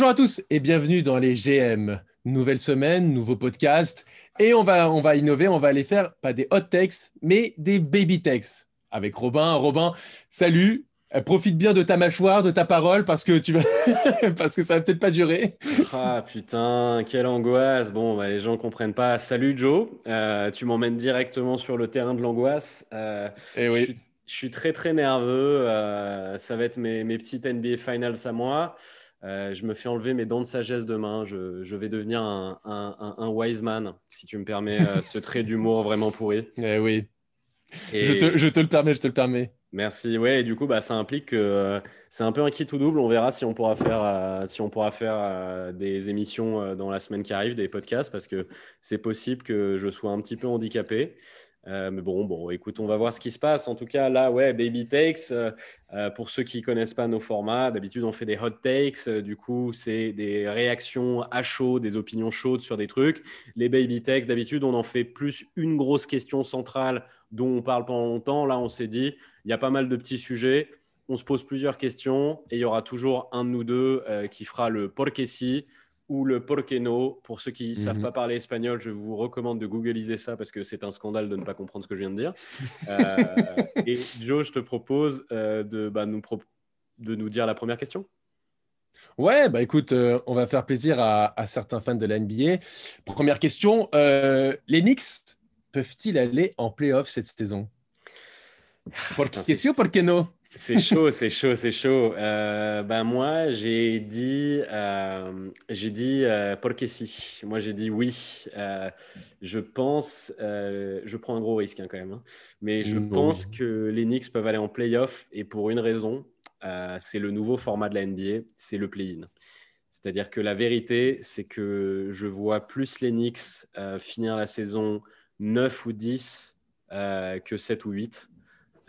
Bonjour à tous et bienvenue dans les GM. Nouvelle semaine, nouveau podcast. Et on va, on va innover, on va aller faire pas des hot takes, mais des baby takes avec Robin. Robin, salut. Euh, profite bien de ta mâchoire, de ta parole, parce que tu vas, parce que ça va peut-être pas durer. Ah putain, quelle angoisse. Bon, bah, les gens comprennent pas. Salut Joe, euh, tu m'emmènes directement sur le terrain de l'angoisse. Euh, Et eh oui. Je suis, très très nerveux. ça va être mes, mes petites NBA Finals à moi. Euh, je me fais enlever mes dents de sagesse demain. Je, je vais devenir un, un, un, wise man, si tu me permets euh, ce trait d'humour vraiment pourri. Eh oui. Je, te, je, te, le permets, je te le permets. Merci. Ouais, et du coup, bah, ça implique que euh, c'est un peu un kit ou double. On verra si on pourra faire, si on pourra faire des émissions dans la semaine qui arrive, des podcasts, parce que c'est possible que je sois un petit peu handicapé. Euh, mais bon, bon, écoute, on va voir ce qui se passe. En tout cas, là, ouais, Baby Takes, euh, euh, pour ceux qui connaissent pas nos formats, d'habitude, on fait des hot takes. du coup, c'est des réactions à chaud, des opinions chaudes sur des trucs. Les Baby Takes, d'habitude, on en fait plus une grosse question centrale dont on parle pendant longtemps. Là, on s'est dit, il y a pas mal de petits sujets. On se pose plusieurs questions et il y aura toujours un de nous deux qui fera le porque si ou le porqueno. Pour ceux qui ne savent mhm. pas parler espagnol, je vous recommande de googliser ça parce que c'est un scandale de ne pas comprendre ce que je viens de dire. Euh, et Joe, je te propose euh, de, bah, nous de nous dire la première question. Ouais, bah écoute, euh, on va faire plaisir à, certains fans de la NBA. Première question, les Knicks peuvent-ils aller en playoff cette saison? Por ou por qué no c'est chaud, c'est chaud, c'est chaud. Euh, ben moi, j'ai dit, euh, j'ai dit euh, porque si. Moi, j'ai dit oui. Euh, je pense, je prends un gros risque hein, quand même, hein. mais je pense que les Knicks peuvent aller en playoff et pour une raison, c'est le nouveau format de la NBA, c'est le play-in. C'est-à-dire que la vérité, c'est que je vois plus les Knicks finir la saison 9 ou 10 que 7 ou 8.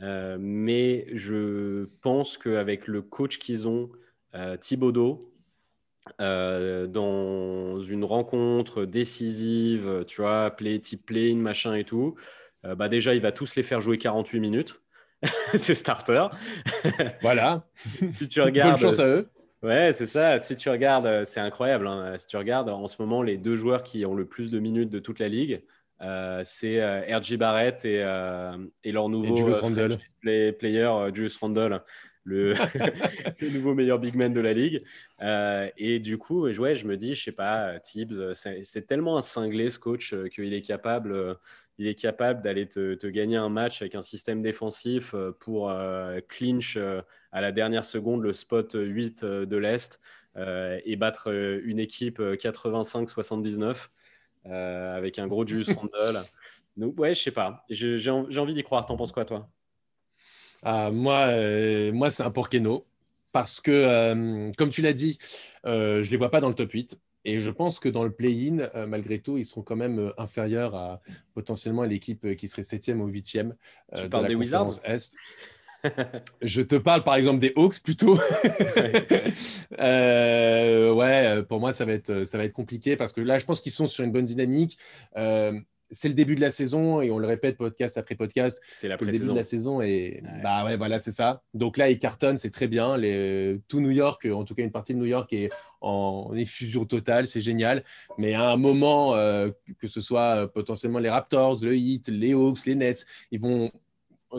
Euh, mais je pense qu'avec le coach qu'ils ont, euh, Thibaudot, euh, dans une rencontre décisive, tu vois, play, type play, machin et tout, bah déjà, il va tous les faire jouer 48 minutes. c'est starter. voilà. si tu regardes. Bonne chance à eux. Ouais, c'est ça. Si tu regardes, c'est incroyable. Hein. Si tu regardes en ce moment les deux joueurs qui ont le plus de minutes de toute la ligue, euh, c'est euh, RJ Barrett et, euh, et leur nouveau play, player, Julius Randle, le, le, nouveau meilleur big man de la ligue. et du coup, ouais, je me dis, je sais pas, Tibbs, c'est tellement un cinglé ce coach qu'il est capable, il est capable d'aller te, te, gagner un match avec un système défensif pour clinch à la dernière seconde le spot 8 de l'Est et battre une équipe 85-79. Euh, avec un gros Juice Randle. Donc, ouais, je sais pas. J'ai envie d'y croire. T'en penses quoi, toi? Ah, Moi, euh, moi c'est un Porkeno. Parce que, euh, comme tu l'as dit, je ne les vois pas dans le top 8. Et je pense que dans le play-in, malgré tout, ils seront quand même inférieurs à potentiellement l'équipe qui serait 7e ou 8e. tu parles des Wizards? Est. je te parle par exemple des Hawks plutôt. Euh, ouais, pour moi ça va être ça va être compliqué parce que là je pense qu'ils sont sur une bonne dynamique. Euh, c'est le début de la saison et on le répète podcast après podcast. C'est la le début de la saison et bah ouais voilà c'est ça. Donc là ils cartonnent, c'est très bien. Les, tout New York, en tout cas une partie de New York est en effusion totale, c'est génial. Mais à un moment euh, que ce soit potentiellement les Raptors, le Heat, les Hawks, les Nets, ils vont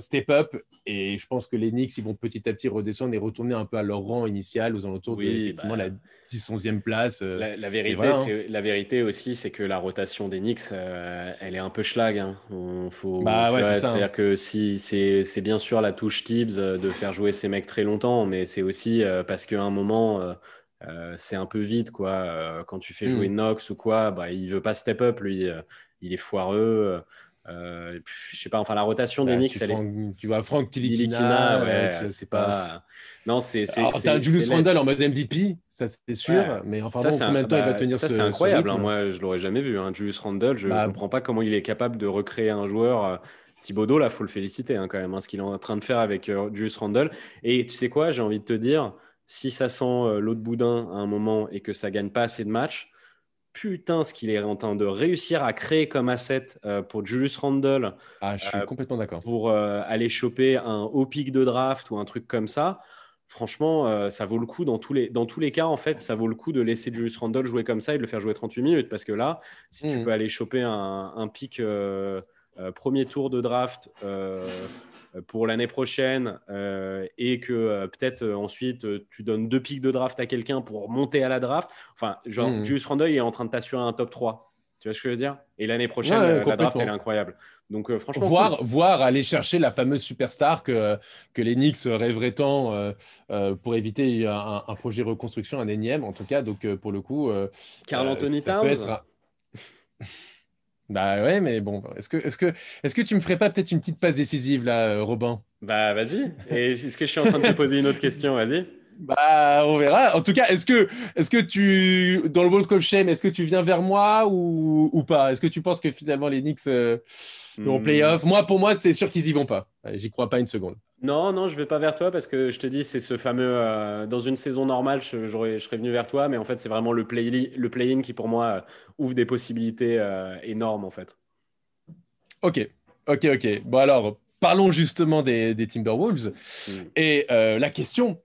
step up et je pense que les Knicks ils vont petit à petit redescendre et retourner un peu à leur rang initial aux alentours de effectivement, bah, la 10 11e place. Euh, la, vérité, hein. la vérité aussi, c'est que la rotation des Knicks, euh, elle est un peu schlag. Hein. faut, bah, ouais, C'est-à-dire hein. que si c'est bien sûr la touche Tibbs euh, de faire jouer ces mecs très longtemps, mais c'est aussi parce qu'à un moment. c'est un peu vite quoi. quand tu fais jouer hmm. Knox ou quoi, bah, il veut pas step up lui, il est foireux. Euh, je sais pas, enfin la rotation des Knicks, tu vois Franck Tilikina, ouais, c'est pas... Non, c'est. T'as Julius Randle en mode MVP, ça c'est sûr, mais enfin, ça, combien de temps il va bah, tenir ça, c'est incroyable. Hein, moi, je l'aurais jamais vu. Hein, Julius Randle, je ne bah, comprends pas comment il est capable de recréer un joueur. Euh, Thibaudot, là, faut le féliciter hein, quand même, ce qu'il est en train de faire avec euh, Julius Randle. Et tu sais quoi, j'ai envie de te dire, si ça sent l'autre boudin à un moment et que ça gagne pas assez de matchs, putain ce qu'il est en train de réussir à créer comme asset euh, pour Julius Randle. Ah, je suis euh, complètement d'accord. Pour euh, aller choper un haut pic de draft ou un truc comme ça. franchement, ça vaut le coup dans tous, les, dans tous les cas, en fait, ça vaut le coup de laisser Julius Randle jouer comme ça et de le faire jouer 38 minutes. Parce que là, si tu mm. peux aller choper un, un pic premier tour de draft pour l'année prochaine et que peut-être ensuite tu donnes deux pics de draft à quelqu'un pour monter à la draft, enfin, genre, mm. Julius Randle est en train de t'assurer un top 3. Tu vois ce que je veux dire? Et l'année prochaine, la draft, elle est incroyable. Donc, euh, franchement. Voir, voir aller chercher la fameuse superstar que, que les Knicks rêveraient tant euh, euh, pour éviter un, projet reconstruction, un énième en tout cas. Donc, pour le coup. Carl Anthony Towns? être... Bah ouais, mais bon, est-ce que, est que, est que tu me ferais pas peut-être une petite passe décisive là, Robin? Bah vas-y. Et est-ce que je suis en train de te poser une autre question? Vas-y. Bah, on verra. En tout cas, est-ce que, est que tu, dans le Walk of Shame, est-ce que tu viens vers moi ou, ou pas? Est-ce que tu penses que finalement les Knicks euh, vont hmm. playoff? Moi, pour moi, c'est sûr qu'ils y vont pas. J'y crois pas une seconde. Non, non, je vais pas vers toi parce que je te dis, c'est ce fameux. Euh, dans une saison normale, je, je serais venu vers toi, mais en fait, c'est vraiment le play-in le play qui, pour moi, euh, ouvre des possibilités énormes, en fait. Ok, ok, ok. Bon, alors, parlons justement des, des Timberwolves. Hmm. Et la question,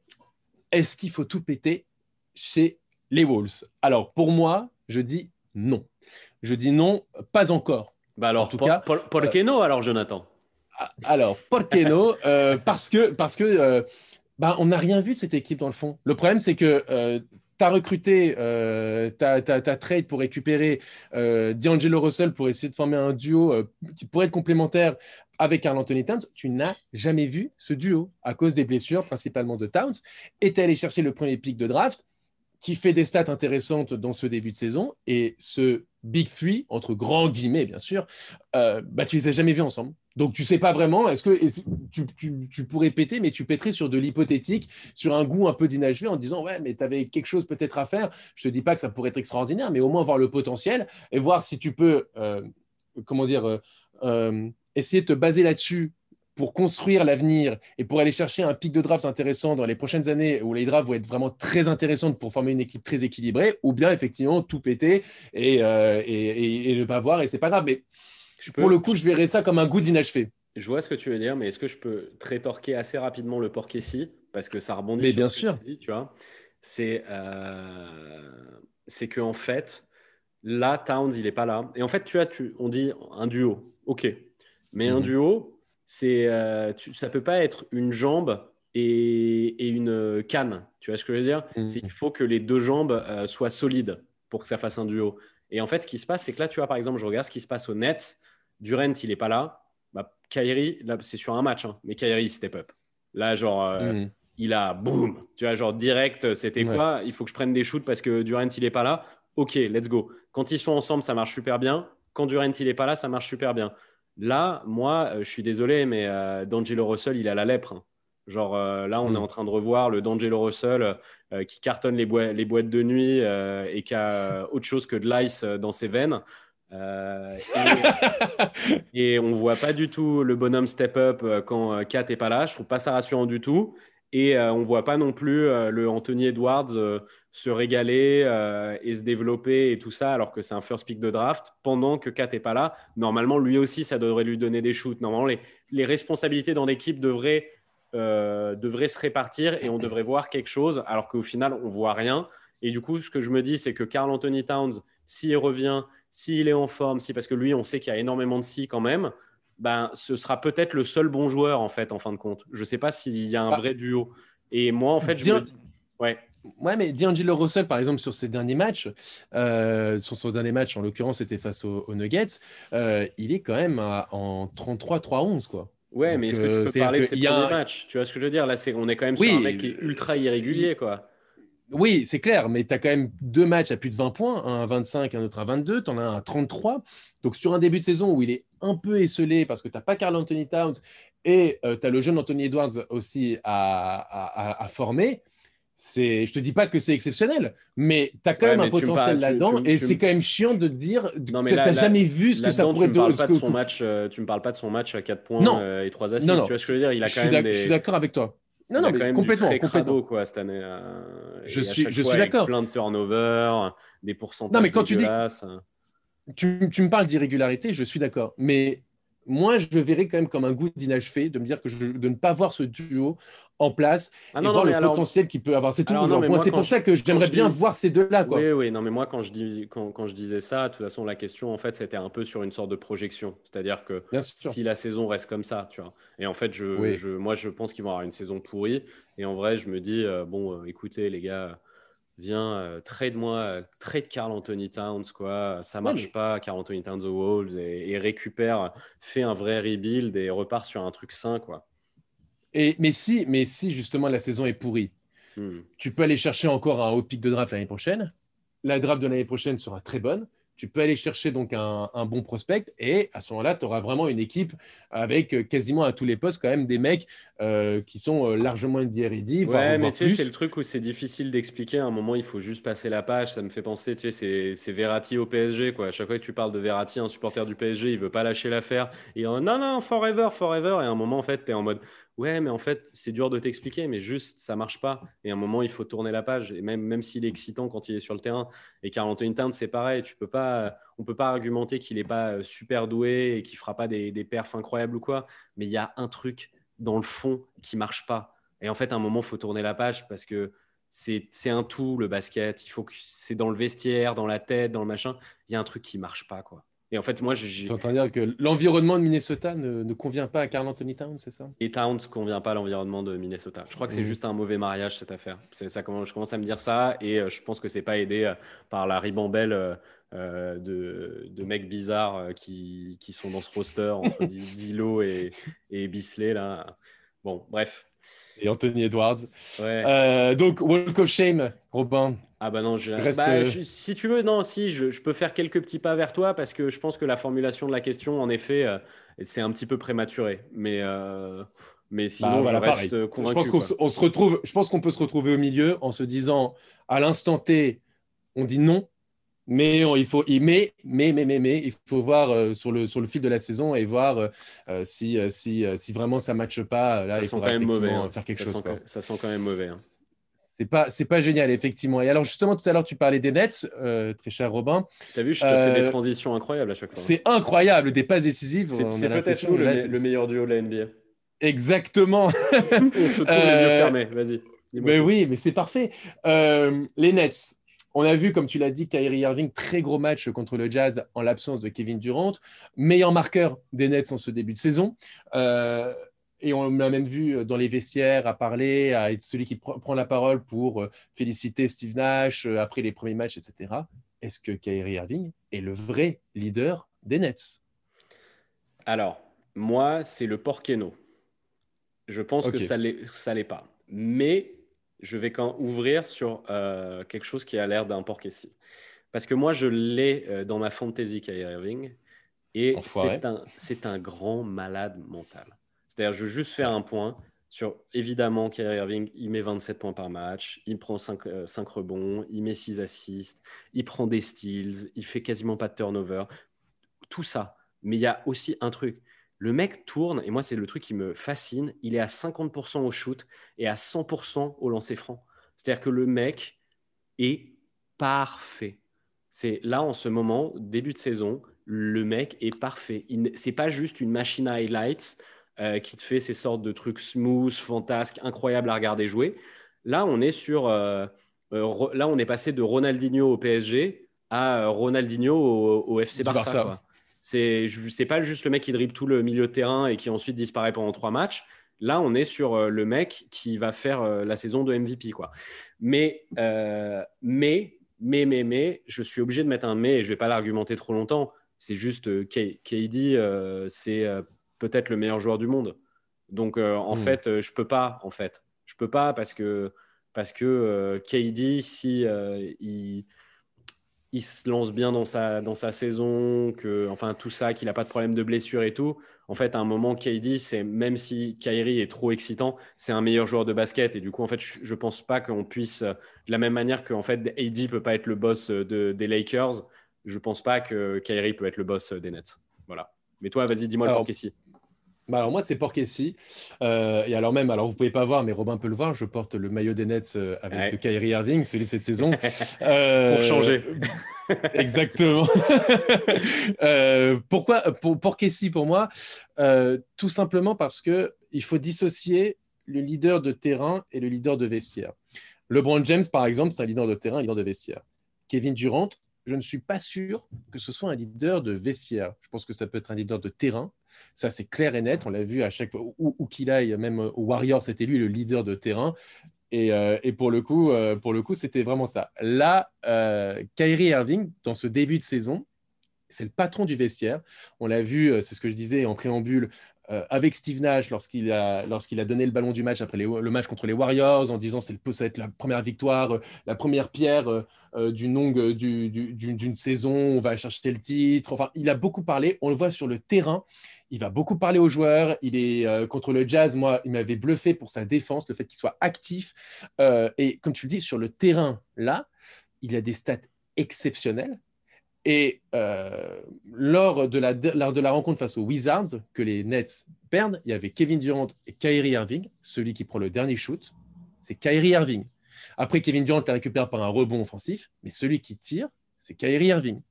est-ce qu'il faut tout péter chez les Wolves? Alors, pour moi, je dis non. Je dis non, pas encore. Bah alors, en tout cas, por, euh, alors, Jonathan? Alors, por euh, Parce que, parce que euh, bah, on n'a rien vu de cette équipe dans le fond. Le problème, c'est que tu as recruté, tu as, trade pour récupérer D'Angelo Russell pour essayer de former un duo qui pourrait être complémentaire avec Carl Anthony Towns, tu n'as jamais vu ce duo à cause des blessures, principalement de Towns. Et tu allé chercher le premier pick de draft qui fait des stats intéressantes dans ce début de saison. Et ce Big Three, entre grands guillemets, bien sûr, euh, bah, tu les as jamais vus ensemble. Donc, tu sais pas vraiment, est-ce que tu, pourrais péter, mais tu pèterais sur de l'hypothétique, sur un goût un peu d'inachevé en disant, ouais, mais tu avais quelque chose peut-être à faire. Je te dis pas que ça pourrait être extraordinaire, mais au moins voir le potentiel et voir si tu peux, euh, comment dire, euh, essayer de te baser là-dessus pour construire l'avenir et pour aller chercher un pic de draft intéressant dans les prochaines années où les drafts vont être vraiment très intéressantes pour former une équipe très équilibrée, ou bien effectivement tout péter et, euh, et, ne pas voir et c'est pas grave. Mais pour le coup, je verrais ça comme un goût d'inachevé. Je vois ce que tu veux dire, mais est-ce que je peux te rétorquer assez rapidement le porc ici parce que ça rebondit mais bien sûr. tu, vois C'est euh, c'est que en fait, là, Towns, il est pas là. Et en fait, tu as, tu, on dit un duo. Ok, mais un mhm. duo, c'est, euh, ça peut pas être une jambe et, une canne. Tu vois ce que je veux dire? Mhm. Il faut que les deux jambes euh, soient solides pour que ça fasse un duo. Et en fait, ce qui se passe, c'est que là, tu vois, par exemple, je regarde ce qui se passe au net. Durant, il n'est pas là. Bah, Kyrie, là, c'est sur un match, hein, mais Kyrie, step up. Là, genre, euh, mhm. il a boum. Tu vois, genre, direct, c'était quoi? Il faut que je prenne des shoots parce que Durant, il n'est pas là. Ok, let's go. Quand ils sont ensemble, ça marche super bien. Quand Durant, il n'est pas là, ça marche super bien. Là, moi, euh, je suis désolé, mais euh, D'Angelo Russell, il a la lèpre. Hein. Genre euh, là, on est mm. en train de revoir le D'Angelo Russell qui cartonne les, les, boîtes de nuit et qui a autre chose que de l'ice dans ses veines. Et, on voit pas du tout le bonhomme step up quand Kat est pas là. Je trouve pas ça rassurant du tout. Et on voit pas non plus le Anthony Edwards se régaler euh, et se développer et tout ça, alors que c'est un first pick de draft, pendant que Kat n'est pas là. Normalement, lui aussi, ça devrait lui donner des shoots. Normalement, les, responsabilités dans l'équipe devraient, euh, devraient se répartir et on devrait voir quelque chose, alors qu'au final, on voit rien. Et du coup, ce que je me dis, c'est que Carl Anthony Towns, s'il revient, s'il est en forme, si parce que lui, on sait qu'il y a énormément de si quand même, ben, ce sera peut-être le seul bon joueur en fait, en fin de compte. Je ne sais pas s'il y a un ah. vrai duo. Et moi, en fait, je me dis... ouais. Ouais, mais D'Angelo Russell, par exemple, sur ses derniers matchs, euh, sur son dernier match, en l'occurrence, c'était face aux, Nuggets, euh, il est quand même en 33-3-11, quoi. Ouais, mais est-ce que tu euh, peux parler de ses premiers matchs? Tu vois ce que je veux dire? Là, on est quand même sur un mec qui est ultra irrégulier, quoi. Oui, c'est clair, mais tu as quand même deux matchs à plus de 20 points, un à 25, un autre à 22, tu en as un à 33. Donc sur un début de saison où il est un peu esselé parce que tu n'as pas Carl Anthony Towns et tu as le jeune Anthony Edwards aussi à, à former, c'est, je te dis pas que c'est exceptionnel, mais tu as quand même un potentiel là-dedans et c'est quand même chiant de dire que tu n'as jamais vu ce que ça pourrait donner. Tu son match, euh, tu me parles pas de son match à 4 points euh, et 3 assists. Non, non. Tu vois ce que je veux dire? Il a quand même. Je suis d'accord avec toi. Non, non, mais complètement. Du complètement. quoi, cette année. Euh, je suis, je suis d'accord. Plein de turnover, des pourcentages. Non, mais quand tu dis. Tu, tu me parles d'irrégularité, je suis d'accord. Mais moi, je le verrais quand même comme un goût d'inachevé de me dire que je, de ne pas voir ce duo en place ah et voir le potentiel qu'il peut avoir. C'est tout. C'est pour ça que j'aimerais bien voir ces deux-là. Oui, oui. Non, mais moi, quand je, dis, quand, quand, je disais ça, de toute façon, la question, en fait, c'était un peu sur une sorte de projection. C'est-à-dire que si la saison reste comme ça, tu vois. Et en fait, je, je moi, je pense qu'ils vont avoir une saison pourrie. Et en vrai, je me dis, euh, bon, euh, écoutez, les gars, viens, euh, trade-moi, trade Carl Anthony Towns, quoi. Ça marche pas, Carl Anthony Towns aux Wolves, et, récupère, fait un vrai rebuild et repart sur un truc sain, quoi. Et, mais, si, mais si justement la saison est pourrie, hmm. tu peux aller chercher encore un haut pic de draft l'année prochaine. La draft de l'année prochaine sera très bonne tu peux aller chercher donc un, bon prospect et à ce moment-là, tu auras vraiment une équipe avec euh, quasiment à tous les postes quand même des mecs euh, qui sont euh, largement ready. Ouais, mais tu sais, c'est le truc où c'est difficile d'expliquer. À un moment, il faut juste passer la page. Ça me fait penser, tu sais, c'est Verratti au PSG. Quoi. À chaque fois que tu parles de Verratti, un supporter du PSG, il veut pas lâcher l'affaire. Il dit non, non, forever, forever. Et à un moment, en fait, tu es en mode Ouais, mais en fait, c'est dur de t'expliquer, mais juste, ça marche pas. Et à un moment, il faut tourner la page. Et même, s'il est excitant quand il est sur le terrain. Et Carl Anthony Towns, c'est pareil. Tu peux pas, on peut pas argumenter qu'il n'est pas euh, super doué et qu'il fera pas des, des perfs incroyables ou quoi. Mais il y a un truc dans le fond qui marche pas. Et en fait, à un moment, il faut tourner la page parce que c'est un tout, le basket. Il faut que c'est dans le vestiaire, dans la tête, dans le machin. Il y a un truc qui marche pas, quoi. Et en fait, moi, j'ai. Tu entends dire que l'environnement de Minnesota ne, ne, convient pas à Carl Anthony Towns, c'est ça? Et Towns ne convient pas à l'environnement de Minnesota. Je crois que c'est mmh. juste un mauvais mariage, cette affaire. Ça, je commence à me dire ça et euh, je pense que c'est pas aidé euh, par la ribambelle euh, de, de, mecs bizarres qui, qui, sont dans ce roster entre Dilo et, et Bisley. Là. Bon, bref. Et Anthony Edwards. Ouais. donc, Walk of Shame, Robin, ah bah non, bah, euh, je... si tu veux, non, si, je, peux faire quelques petits pas vers toi parce que je pense que la formulation de la question, en effet, euh, c'est un petit peu prématuré. Mais, euh, mais sinon, bah, je reste convaincu. Je pense qu'on se retrouve, je pense qu'on peut se retrouver au milieu en se disant, à l'instant T, on dit non, mais il faut, mais, mais, mais, mais, mais, il faut voir sur, le, sur le fil de la saison et voir si, si, si vraiment ça ne matche pas. Là, ça il faudra mauvais, hein. faire quelque chose. ça sent quand même mauvais. Hein c'est pas c'est pas génial effectivement. Et alors justement tout à l'heure tu parlais des Nets, euh, très cher Robin. Tu as vu, je te fais des euh, transitions incroyables à chaque fois. C'est incroyable, des passes décisives. C'est peut-être nous le, meilleur duo de la NBA. Exactement. On se trouve les yeux euh, fermés. Vas-y. Mais oui, mais c'est parfait. les Nets. On a vu, comme tu l'as dit, Kyrie Irving, très gros match contre le Jazz en l'absence de Kevin Durant, meilleur marqueur des Nets en ce début de saison. Euh, et on l'a même vu dans les vestiaires à parler, à être celui qui prend la parole pour euh, féliciter Steve Nash euh, après les premiers matchs, etc. Est-ce que Kyrie Irving est le vrai leader des Nets? Alors, moi, c'est le Porkeno. Je pense que ça ne l'est pas. Mais je vais quand ouvrir sur quelque chose qui a l'air d'un Porkessi. Parce que moi, je l'ai dans ma fantasy, Kyrie Irving. Et c'est un, un grand malade mental. C'est-à-dire, je veux juste faire un point sur, évidemment, Kyrie Irving, il met 27 points par match, il prend 5, euh, rebonds, il met 6 assists, il prend des steals, il fait quasiment pas de turnover. Tout ça. Mais il y a aussi un truc. Le mec tourne, et moi, c'est le truc qui me fascine. Il est à 50% au shoot et à 100% au lancer franc. C'est-à-dire que le mec est parfait. C'est là, en ce moment, début de saison, le mec est parfait. C'est pas juste une machine à highlights euh, qui te fait ces sortes de trucs smooth, fantasques, incroyables à regarder jouer. Là, on est sur, euh, euh, là, on est passé de Ronaldinho au PSG à Ronaldinho au, FC Barça. C'est, c'est pas juste le mec qui dribble tout le milieu de terrain et qui ensuite disparaît pendant trois matchs. Là, on est sur le mec qui va faire la saison de MVP, quoi. Mais, mais, mais, mais, mais, je suis obligé de mettre un mais et je vais pas l'argumenter trop longtemps. C'est juste KD, c'est peut-être le meilleur joueur du monde. Donc, euh, en hmm. fait, euh, je peux pas, en fait. Je peux pas parce que, parce que euh, KD, si il, il, se lance bien dans sa, dans sa saison, que, enfin, tout ça, qu'il n'a pas de problème de blessure et tout, en fait, à un moment, KD, c'est même si Kyrie est trop excitant, c'est un meilleur joueur de basket. Et du coup, en fait, je ne pense pas qu'on puisse, de la même manière qu'en fait, AD peut pas être le boss de, des Lakers, je pense pas que Kyrie peut être le boss des Nets. Voilà. Mais toi, vas-y, dis-moi le ici. Bah alors moi c'est Porkessi euh, et alors même alors vous pouvez pas voir mais Robin peut le voir je porte le maillot des Nets euh, avec de Kyrie Irving celui de cette saison. Euh, pour changer. Exactement. Pourquoi pour Porkessi pour moi tout simplement parce que il faut dissocier le leader de terrain et le leader de vestiaire. LeBron James, par exemple, c'est un leader de terrain, un leader de vestiaire. Kevin Durant, je ne suis pas sûr que ce soit un leader de vestiaire. Je pense que ça peut être un leader de terrain. Ça, c'est clair et net. On l'a vu à chaque fois, où, qu'il aille, même au Warriors, c'était lui le leader de terrain. Et, euh, pour le coup, euh, pour le c'était vraiment ça. Là, euh, Kyrie Irving, dans ce début de saison, c'est le patron du vestiaire. On l'a vu, c'est ce que je disais en préambule, euh, avec Steve Nash lorsqu'il a, a donné le ballon du match après le match contre les Warriors en disant c'est ça va être la première victoire, euh, la première pierre euh, d'une saison, on va chercher le titre. Enfin, il a beaucoup parlé. On le voit sur le terrain. Il va beaucoup parler aux joueurs. Il est contre le Jazz. Moi, il m'avait bluffé pour sa défense, le fait qu'il soit actif. et comme tu le dis, sur le terrain là, il a des stats exceptionnelles. Et euh, lors, de la, lors de la rencontre face aux Wizards, que les Nets perdent, il y avait Kevin Durant et Kyrie Irving. Celui qui prend le dernier shoot, c'est Kyrie Irving. Après, Kevin Durant la récupère par un rebond offensif, mais celui qui tire, c'est Kyrie Irving.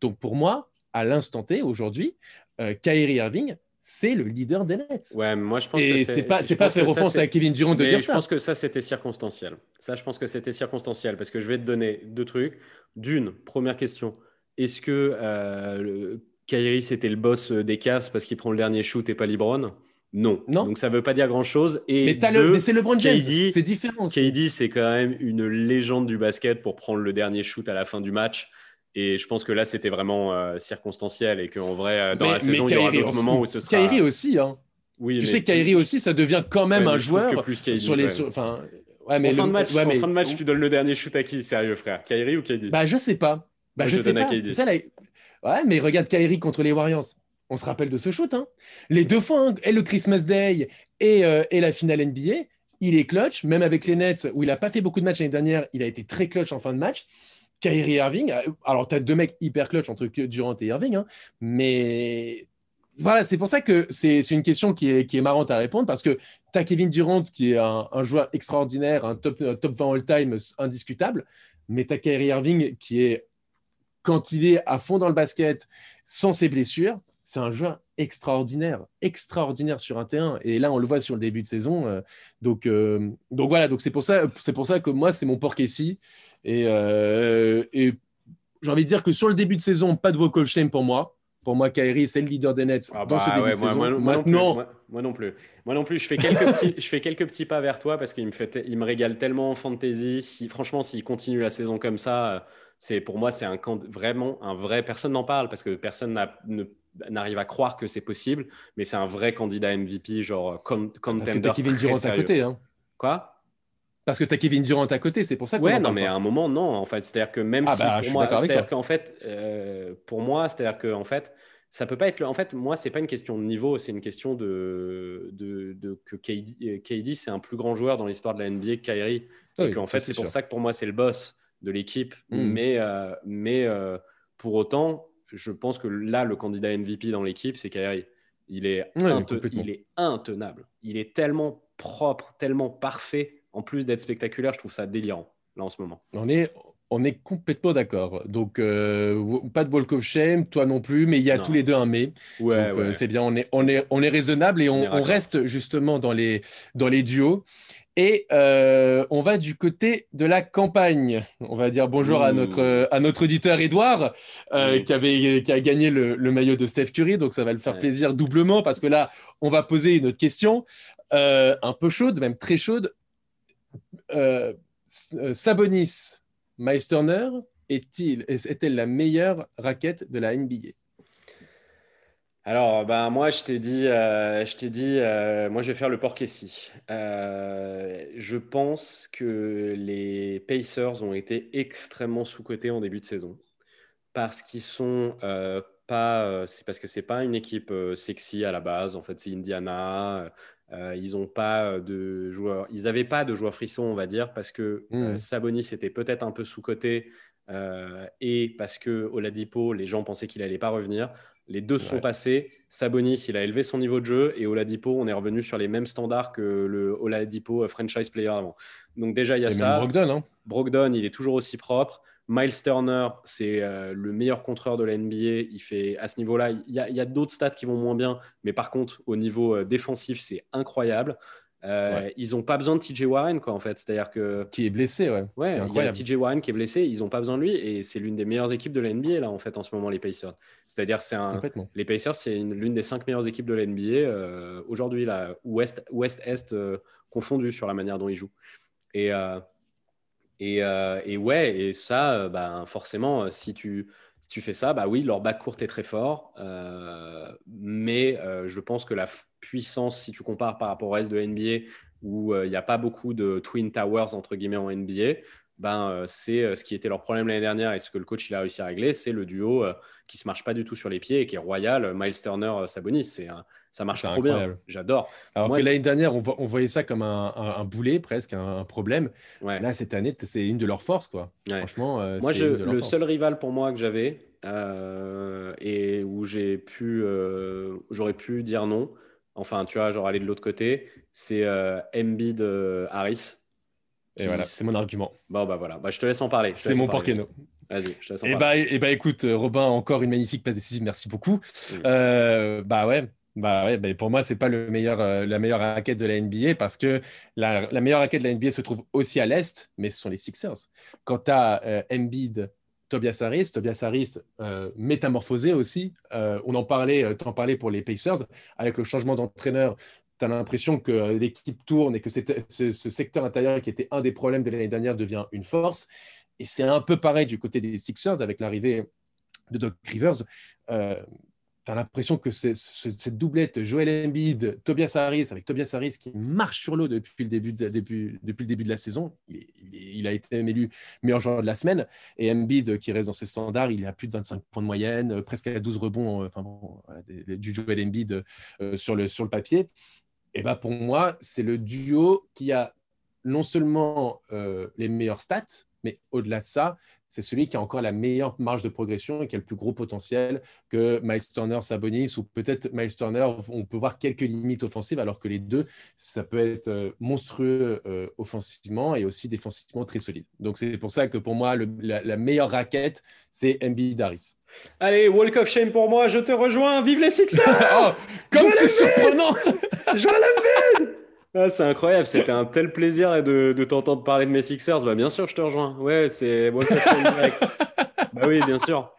Donc pour moi, à l'instant T, aujourd'hui, euh, Kyrie Irving, c'est le leader des Nets. Ouais, moi je pense et que c'est pas c'est pas faire offense à Kevin Durant de dire ça. Je pense que ça c'était circonstanciel. Ça, je pense que c'était circonstanciel parce que je vais te donner deux trucs. D'une, première question. Est-ce que euh, Kyrie, c'était le boss des Cavs parce qu'il prend le dernier shoot et pas LeBron? Non. non. Donc ça ne veut pas dire grand-chose. Et mais, mais c'est LeBron James, c'est différent. KD, c'est quand même une légende du basket pour prendre le dernier shoot à la fin du match. Et je pense que là, c'était vraiment euh, circonstanciel et qu'en vrai, euh, dans la saison, il y aura d'autres moments où ce sera. Kyrie aussi, hein. Oui, tu sais, Kyrie aussi, ça devient quand même un joueur plus KD, sur les. Enfin, ouais, mais en, fin, de match, en fin de match, tu donnes le dernier shoot à qui, sérieux, frère Kyrie ou KD Bah, je sais pas. Bah, je, sais pas. C'est ça, Ouais, mais regarde Kyrie contre les Warriors. On se rappelle de ce shoot. Hein. Les deux fois, hein, et le Christmas Day et, euh, et, la finale NBA, il est clutch, même avec les Nets, où il n'a pas fait beaucoup de matchs l'année dernière, il a été très clutch en fin de match. Kyrie Irving, euh, alors tu as deux mecs hyper clutch entre Durant et Irving, hein, mais voilà, c'est pour ça que c'est une question qui est, qui est, marrante à répondre parce que tu as Kevin Durant qui est un, un joueur extraordinaire, un top, top 20 all-time indiscutable, mais tu as Kyrie Irving qui est quand il est à fond dans le basket, sans ses blessures, c'est un joueur extraordinaire, extraordinaire sur un terrain. Et là, on le voit sur le début de saison. Euh, donc, euh, donc voilà, donc c'est pour ça, pour ça que moi, c'est mon porc ici. Et, euh, et j'ai envie de dire que sur le début de saison, pas de vocal shame pour moi. Pour moi, Kyrie, c'est le leader des Nets ah dans ce bah de saison. Moi, Maintenant, moi, non plus. Moi non plus. Je fais quelques petits, je fais quelques petits pas vers toi parce qu'il me fait, il me régale tellement en fantasy. Si, franchement, s'il continue la saison comme ça c'est pour moi c'est un vraiment un vrai. Personne n'en parle parce que personne n'arrive à croire que c'est possible, mais c'est un vrai candidat MVP genre comme Parce que Kevin Durant à côté, hein. Quoi? Parce que tu as Kevin Durant à côté, c'est pour ça que. Ouais, non, mais à un moment, non, en fait. C'est-à-dire que même ah si bah, pour moi, c'est-à-dire qu'en fait, euh, pour moi, c'est-à-dire que en fait, ça peut pas être. En fait, moi, c'est pas une question de niveau, c'est une question de, de, que KD, KD c'est un plus grand joueur dans l'histoire de la NBA que Kyrie. et qu'en fait, c'est pour ça que pour moi, c'est le boss de l'équipe. Hmm. Mais, euh, mais euh, pour autant, je pense que là, le candidat MVP dans l'équipe, c'est Kyrie. Il est, il est intenable. Il est tellement propre, tellement parfait. En plus d'être spectaculaire, je trouve ça délirant, là, en ce moment. On est, on est complètement d'accord. Donc, euh, pas de walk of shame, toi non plus, mais il y a tous les deux un mais. Ouais, c'est bien, on est, on, est, on est raisonnable et on, on reste justement dans les, dans les duos. Et euh, on va du côté de la campagne. On va dire bonjour à notre, à notre auditeur Edouard, euh, qui, avait, qui a gagné le, maillot de Steph Curry. Donc, ça va le faire plaisir doublement parce que là, on va poser une autre question euh, un peu chaude, même très chaude. Sabonis, Meisterner, est-il, est-elle la meilleure raquette de la NBA alors, ben, moi, je t'ai dit, euh, je t'ai dit euh, moi, je vais faire le porc ici. Euh, je pense que les Pacers ont été extrêmement sous-cotés en début de saison parce qu'ils sont pas. c'est parce que c'est pas une équipe sexy à la base. En fait, c'est Indiana. Ils ont pas de joueurs. Ils n'avaient pas de joueurs frissons, on va dire, parce que mmh. Sabonis était peut-être un peu sous-coté et parce que Oladipo, les gens pensaient qu'il allait pas revenir. Les deux sont passés. Sabonis, il a élevé son niveau de jeu et Oladipo, on est revenu sur les mêmes standards que le Oladipo franchise player avant. Donc déjà, il y a ça. Brogdon, hein. Brogdon, il est toujours aussi propre. Miles Turner, c'est euh, le meilleur contreur de la NBA. Il fait à ce niveau-là, il y a, d'autres stats qui vont moins bien, mais par contre, au niveau euh, défensif, c'est incroyable. Euh, ils n'ont pas besoin de TJ Warren, quoi, en fait. C'est-à-dire que. Qui est blessé, ouais. ouais. Il y a TJ Warren qui est blessé, ils n'ont pas besoin de lui, et c'est l'une des meilleures équipes de la NBA, là, en fait, en ce moment, les Pacers. C'est-à-dire, c'est un. Les Pacers, c'est l'une des cinq meilleures équipes de la NBA aujourd'hui, là, Ouest-Est Ouest confondu sur la manière dont ils jouent. Et, et, et, ouais, et ça, bah, forcément, si tu si tu fais ça, bah oui, leur bac court est très fort, euh, mais euh, je pense que la puissance, si tu compares par rapport au reste de NBA, où euh, il n'y a pas beaucoup de Twin Towers entre guillemets en NBA, ben, c'est ce qui était leur problème l'année dernière et ce que le coach il a réussi à régler, c'est le duo qui se marche pas du tout sur les pieds et qui est royal, Miles Turner, Sabonis. C'est ça marche trop bien. J'adore. Alors que l'année dernière, on, voyait ça comme un, boulet, presque, un, problème. Là, cette année, c'est une de leurs forces. Quoi. Franchement, euh, moi, le seul rival pour moi que j'avais euh, et où j'ai pu, euh, j'aurais pu dire non, enfin, tu vois, genre aller de l'autre côté, c'est Embiid Harris. Et voilà, c'est mon argument. Bon, bah voilà, bah, je te laisse en parler. C'est mon porqueno. Vas-y, je te laisse en et parler. Bah, et bah écoute, Robin, encore une magnifique passe décisive, merci beaucoup. bah ouais, bah ouais, bah pour moi, c'est pas le meilleur, euh, la meilleure raquette de la NBA parce que la, meilleure raquette de la NBA se trouve aussi à l'Est, mais ce sont les Sixers. Quand tu as euh, Embiid, Tobias Harris, Tobias Harris euh, métamorphosé aussi, on en parlait, tu en parlais pour les Pacers, avec le changement d'entraîneur, tu as l'impression que l'équipe tourne et que ce, secteur intérieur qui était un des problèmes de l'année dernière devient une force. Et c'est un peu pareil du côté des Sixers avec l'arrivée de Doc Rivers tu as l'impression que cette doublette Joel Embiid, Tobias Harris, avec Tobias Harris qui marche sur l'eau depuis, le début de, la saison, il, a été élu meilleur joueur de la semaine, et Embiid qui reste dans ses standards, il a plus de 25 points de moyenne, euh, presque à 12 rebonds, euh, enfin bon, du Joel Embiid euh, sur, le, sur le papier. Et bah pour moi, c'est le duo qui a non seulement les meilleures stats, mais au-delà de ça, c'est celui qui a encore la meilleure marge de progression et qui a le plus gros potentiel que Miles Turner, Sabonis, ou peut-être Miles Turner, on peut voir quelques limites offensives, alors que les deux, ça peut être euh, monstrueux euh, offensivement et aussi défensivement très solide. Donc c'est pour ça que pour moi, la, meilleure raquette, c'est Embiid Harris. Allez, Walk of Shame pour moi, je te rejoins, vive les Sixers oh, Comme c'est surprenant Joël Embiid ah, c'est incroyable, c'était un tel plaisir de, de t'entendre parler de mes Sixers. Bah, bien sûr, je te rejoins. Ouais, c'est bah oui, bien sûr.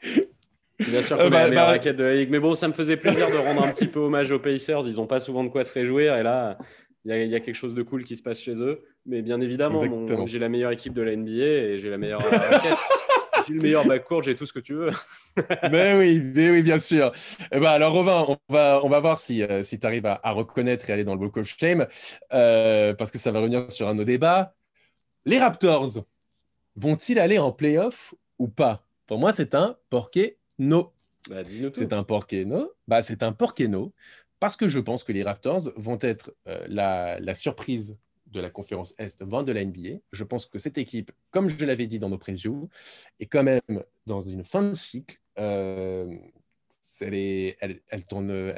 Bien sûr, euh, bah, la bah, raquette de la Ligue. Mais bon, ça me faisait plaisir de rendre un petit peu hommage aux Pacers. Ils n'ont pas souvent de quoi se réjouir. Et là, il y, a quelque chose de cool qui se passe chez eux. Mais bien évidemment, j'ai la meilleure équipe de la NBA et j'ai la meilleure raquette. J'ai le meilleur backcourt, j'ai tout ce que tu veux. mais oui, mais oui, bien sûr. Eh ben, alors, Robin, on va, on va voir si, euh, si tu arrives à, reconnaître et aller dans le Walk of Shame, euh, parce que ça va revenir sur un de nos débats. Les Raptors vont-ils aller en playoff ou pas? Pour moi, c'est un porqué-no. Bah, c'est un porqué-no. Bah, c'est un porqué-no, parce que je pense que les Raptors vont être euh, la, la surprise de la conférence Est, 20 de la NBA. Je pense que cette équipe, comme je l'avais dit dans nos previews, est quand même dans une fin de cycle. Euh, elle, tourne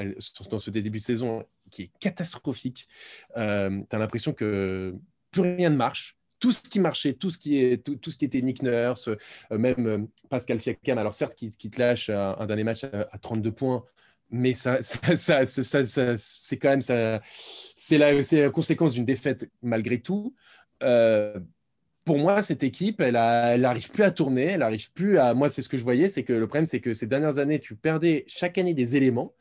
dans ce début de saison qui est catastrophique. Euh, tu as l'impression que plus rien ne marche. Tout ce qui marchait, tout ce qui, est, tout, ce qui était Nick Nurse, euh, même Pascal Siakam, alors certes, qui, qui te lâche un, dernier match à 32 points, mais ça, ça, ça, c'est quand même ça, c'est la, la, conséquence d'une défaite malgré tout. Euh, pour moi, cette équipe, elle n'arrive plus à tourner, elle n'arrive plus à. Moi, c'est ce que je voyais, c'est que le problème, c'est que ces dernières années, tu perdais chaque année des éléments.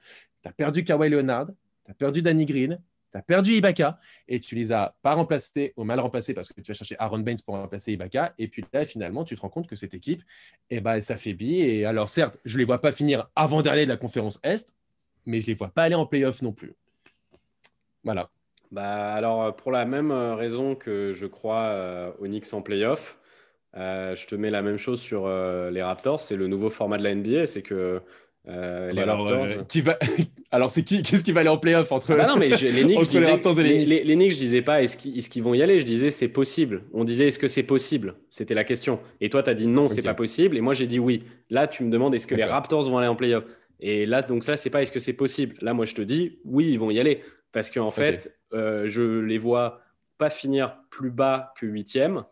Tu as perdu Kawhi Leonard, tu as perdu Danny Green, tu as perdu Ibaka et tu les as pas remplacés ou mal remplacés parce que tu vas chercher Aaron Baines pour remplacer Ibaka. Et puis là, finalement, tu te rends compte que cette équipe, eh ben, elle s'affaiblit. Et alors, certes, je ne les vois pas finir avant-dernier de la conférence Est, mais je ne les vois pas aller en playoff non plus. Voilà. Bah, alors, pour la même raison que je crois euh, Onyx en playoff, euh, je te mets la même chose sur euh, les Raptors. C'est le nouveau format de la NBA. C'est que euh, les alors, qui va... alors c'est qui Qu'est-ce qui va aller en playoff entre, ah bah non, mais les Knicks, les Raptors et les Knicks les, les, je disais pas est-ce qu'ils vont y aller? Je disais c'est possible. On disait est-ce que c'est possible? C'était la question. Et toi, tu as dit non, c'est pas possible. Et moi, j'ai dit oui. Là, tu me demandes est-ce que les Raptors vont aller en playoff? Et là, donc là, c'est pas est-ce que c'est possible? Là, moi, je te dis oui, ils vont y aller. Parce qu'en fait, euh, je les vois pas finir plus bas que huitième.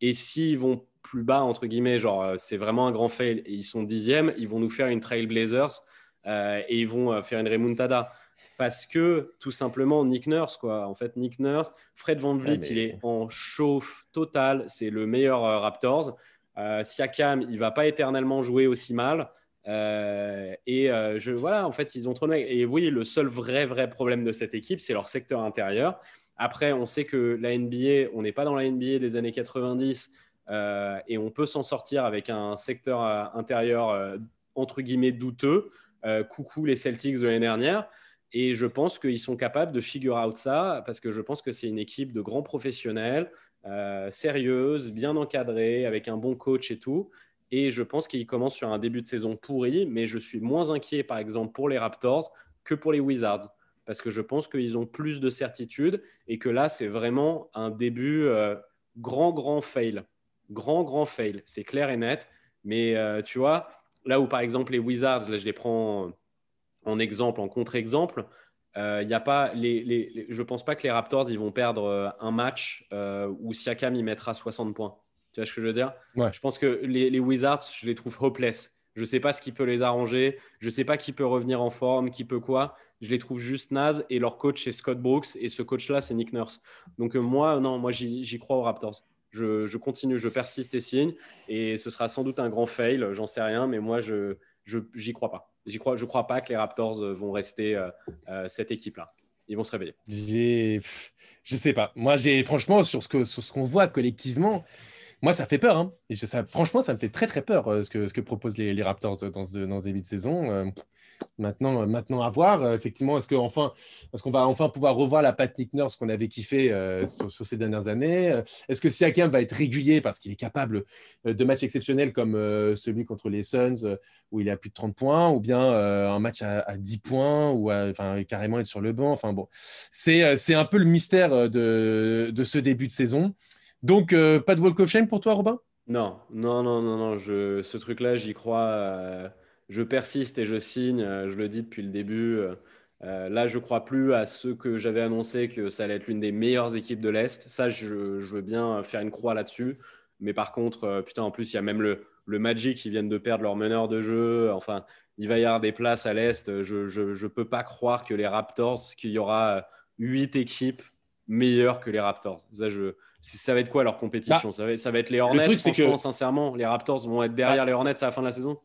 Et s'ils vont plus bas, entre guillemets, genre euh, c'est vraiment un grand fail et ils sont dixièmes, ils vont nous faire une Trailblazers euh, et ils vont euh, faire une remontada. parce que tout simplement Nick Nurse, quoi. En fait, Nick Nurse, Fred Van Vliet, il est en chauffe total. C'est le meilleur euh, Raptors. Euh, Siakam, il va pas éternellement jouer aussi mal. Euh, et je voilà, en fait, ils ont trop de Et oui, le seul vrai vrai problème de cette équipe, c'est leur secteur intérieur. Après, on sait que la NBA, on n'est pas dans la NBA des années 90 et on peut s'en sortir avec un secteur intérieur entre guillemets douteux. coucou les Celtics de l'année dernière. Et je pense qu'ils sont capables de figure out ça parce que je pense que c'est une équipe de grands professionnels, euh, sérieuse, bien encadrée, avec un bon coach et tout. Et je pense qu'ils commencent sur un début de saison pourri, mais je suis moins inquiet, par exemple, pour les Raptors que pour les Wizards parce que je pense qu'ils ont plus de certitude et que là, c'est vraiment un début euh, grand, grand fail. Grand, grand fail. C'est clair et net. Mais euh, tu vois, là où par exemple les Wizards, là je les prends en exemple, en contre-exemple, euh, il y a pas les, je ne pense pas que les Raptors ils vont perdre euh, un match euh, où Siakam y mettra 60 points. Tu vois ce que je veux dire? Je pense que les, Wizards, je les trouve hopeless. Je ne sais pas ce qui peut les arranger. Je ne sais pas qui peut revenir en forme, qui peut quoi. Je les trouve juste naze. Et leur coach, c'est Scott Brooks. Et ce coach-là, c'est Nick Nurse. Donc, moi, non, moi, j'y crois aux Raptors. Je, continue, je persiste et signe. Et ce sera sans doute un grand fail. J'en sais rien. Mais moi, je j'y crois pas je crois, je crois pas que les Raptors euh, vont rester euh, euh, cette équipe-là. Ils vont se réveiller. J'ai, je sais pas. Moi, franchement sur ce qu'on voit collectivement, moi, ça fait peur. Hein. Franchement, ça me fait très très peur ce que ce que proposent les, les Raptors dans ce, dans ce début de saison. Maintenant, euh, maintenant à voir. Euh, effectivement, est-ce qu'on enfin, est qu'on va enfin pouvoir revoir la patte Nick Nurse qu'on avait kiffé euh, sur, ces dernières années Est-ce que Siakam va être régulier parce qu'il est capable de matchs exceptionnels comme celui contre les Suns où il a plus de 30 points ou bien un match à, 10 points ou enfin, carrément être sur le banc Enfin bon, c'est un peu le mystère de, de, ce début de saison. Donc, pas de walk of shame pour toi, Robin? Non, non, non, non, non. Je, ce truc-là, j'y crois je persiste et je signe. Euh, je le dis depuis le début. Euh, euh, là, je crois plus à ce que j'avais annoncé que ça allait être l'une des meilleures équipes de l'Est. Ça, je, veux bien faire une croix là-dessus. Mais par contre, putain, en plus, il y a même le, le Magic qui viennent de perdre leur meneur de jeu. Enfin, il va y avoir des places à l'Est. Je ne peux pas croire que les Raptors, qu'il y aura huit équipes meilleures que les Raptors. Ça, je, ça va être quoi leur compétition? Bah, ça, va, ça, va, être les Hornets. Le truc, franchement, que... sincèrement, les Raptors vont être derrière bah les Hornets à la fin de la saison?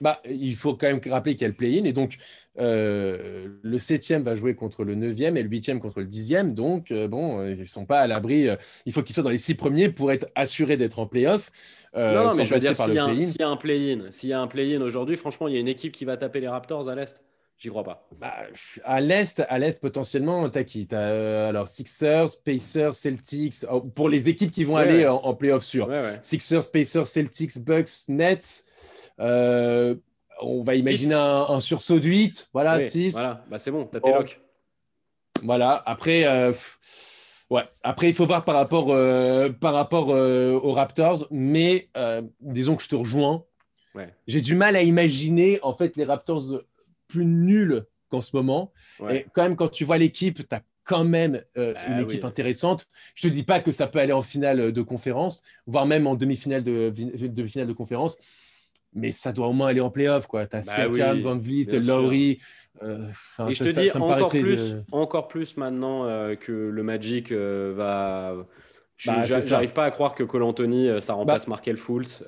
Bah, il faut quand même rappeler qu'il y a le play-in. Et donc, euh, le septième va jouer contre le neuvième et le huitième contre le dixième. Donc, euh, bon, ils ne sont pas à l'abri. Euh, il faut qu'ils soient dans les six premiers pour être assurés d'être en play-off. non, non mais je veux dire, s'il y, a un play-in, s'il y a un play-in aujourd'hui, franchement, il y a une équipe qui va taper les Raptors à l'Est. J'y crois pas. Bah, à l'Est, à l'Est potentiellement, t'as qui? T'as alors Sixers, Pacers, Celtics. Oh, pour les équipes qui vont aller en, en play-off sûr. Sixers, Pacers, Celtics, Bucks, Nets. Euh, on va imaginer un, sursaut de 8, voilà, 6. Voilà, bah, c'est bon, t'as tes locks. Voilà, après, euh, ouais. après, il faut voir par rapport, euh, par rapport aux Raptors, mais disons que je te rejoins. J'ai du mal à imaginer en fait les Raptors plus nuls qu'en ce moment. Et quand même, quand tu vois l'équipe, tu as quand même bah une équipe intéressante. Je ne te dis pas que ça peut aller en finale de conférence, voire même en demi-finale de, demi-finale de conférence mais ça doit au moins aller en playoff. Tu as bah Siakam, Van Vliet, Lowry. Euh, et je te dis encore, plus, encore plus maintenant euh, que le Magic euh, va. Bah, je n'arrive pas à croire que Cole Anthony, ça remplace bah, Markel Fultz.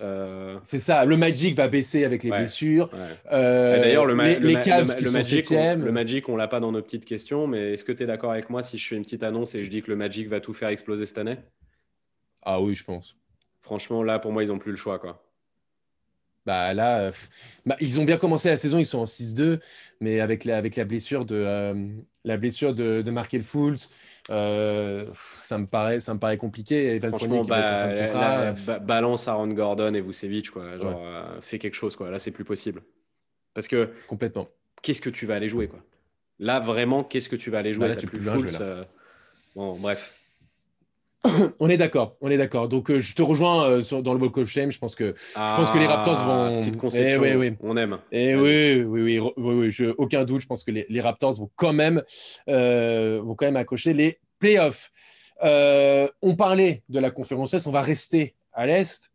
C'est ça, le Magic va baisser avec les blessures. D'ailleurs, le, les, le, Magic, on, le Magic, on l'a pas dans nos petites questions, mais est-ce que tu es d'accord avec moi si je fais une petite annonce et je dis que le Magic va tout faire exploser cette année? Ah oui, je pense. Franchement, là, pour moi, ils n'ont plus le choix. quoi. Bah là, euh, bah, ils ont bien commencé la saison, ils sont en 6-2, mais avec la, avec la blessure de, euh, la blessure de, de Markel Fultz, euh, ça, me paraît, ça me paraît compliqué. Franchement, bah, balance Aaron Gordon et Vucevic, quoi. Genre, fais quelque chose, quoi. Là, c'est plus possible. Parce que. Complètement. Qu'est-ce que tu vas aller jouer, quoi? Là, vraiment, qu'est-ce que tu vas aller jouer là, tu plus Fultz, Bon, bref. on est d'accord, on est d'accord. Donc euh, je te rejoins euh, dans le Walk of Shame. Je pense que je pense que les Raptors ah, vont. Petite concession. Eh oui, On aime. Et eh oui, oui, oui, oui, aucun doute. Je pense que les, Raptors vont quand même euh, vont quand même accrocher les playoffs. on parlait de la conférence S. On va rester à l'est.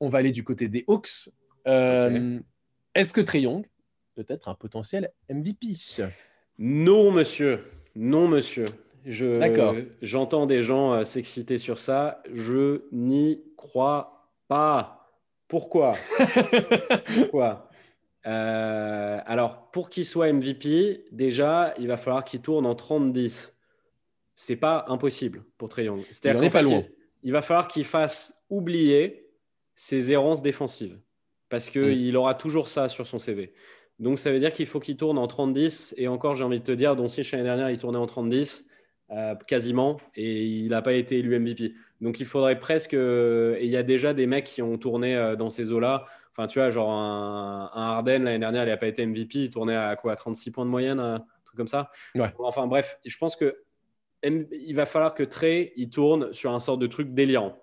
On va aller du côté des Hawks. Est-ce que Trey Young peut être un potentiel MVP Non, monsieur. Non, monsieur. Je, j'entends des gens euh, s'exciter sur ça. Je n'y crois pas. Pourquoi? Pourquoi? Euh, Alors, pour qu'il soit MVP, déjà, il va falloir qu'il tourne en 30-10. C'est pas impossible pour Young. Il pas loin. Il, va falloir qu'il fasse oublier ses errances défensives parce qu'il mm. aura toujours ça sur son CV. Donc, ça veut dire qu'il faut qu'il tourne en 30-10. Et encore, j'ai envie de te dire, dont si l'année dernière, il tournait en 30-10, euh, quasiment, et il n'a pas été élu MVP. Donc il faudrait presque. Euh, et il y a déjà des mecs qui ont tourné euh, dans ces eaux-là. Enfin, tu vois, genre un, Harden l'année dernière, il n'a pas été MVP, il tournait à quoi 36 points de moyenne, un truc comme ça. Enfin, bref, je pense que il va falloir que Trey il tourne sur un sort de truc délirant.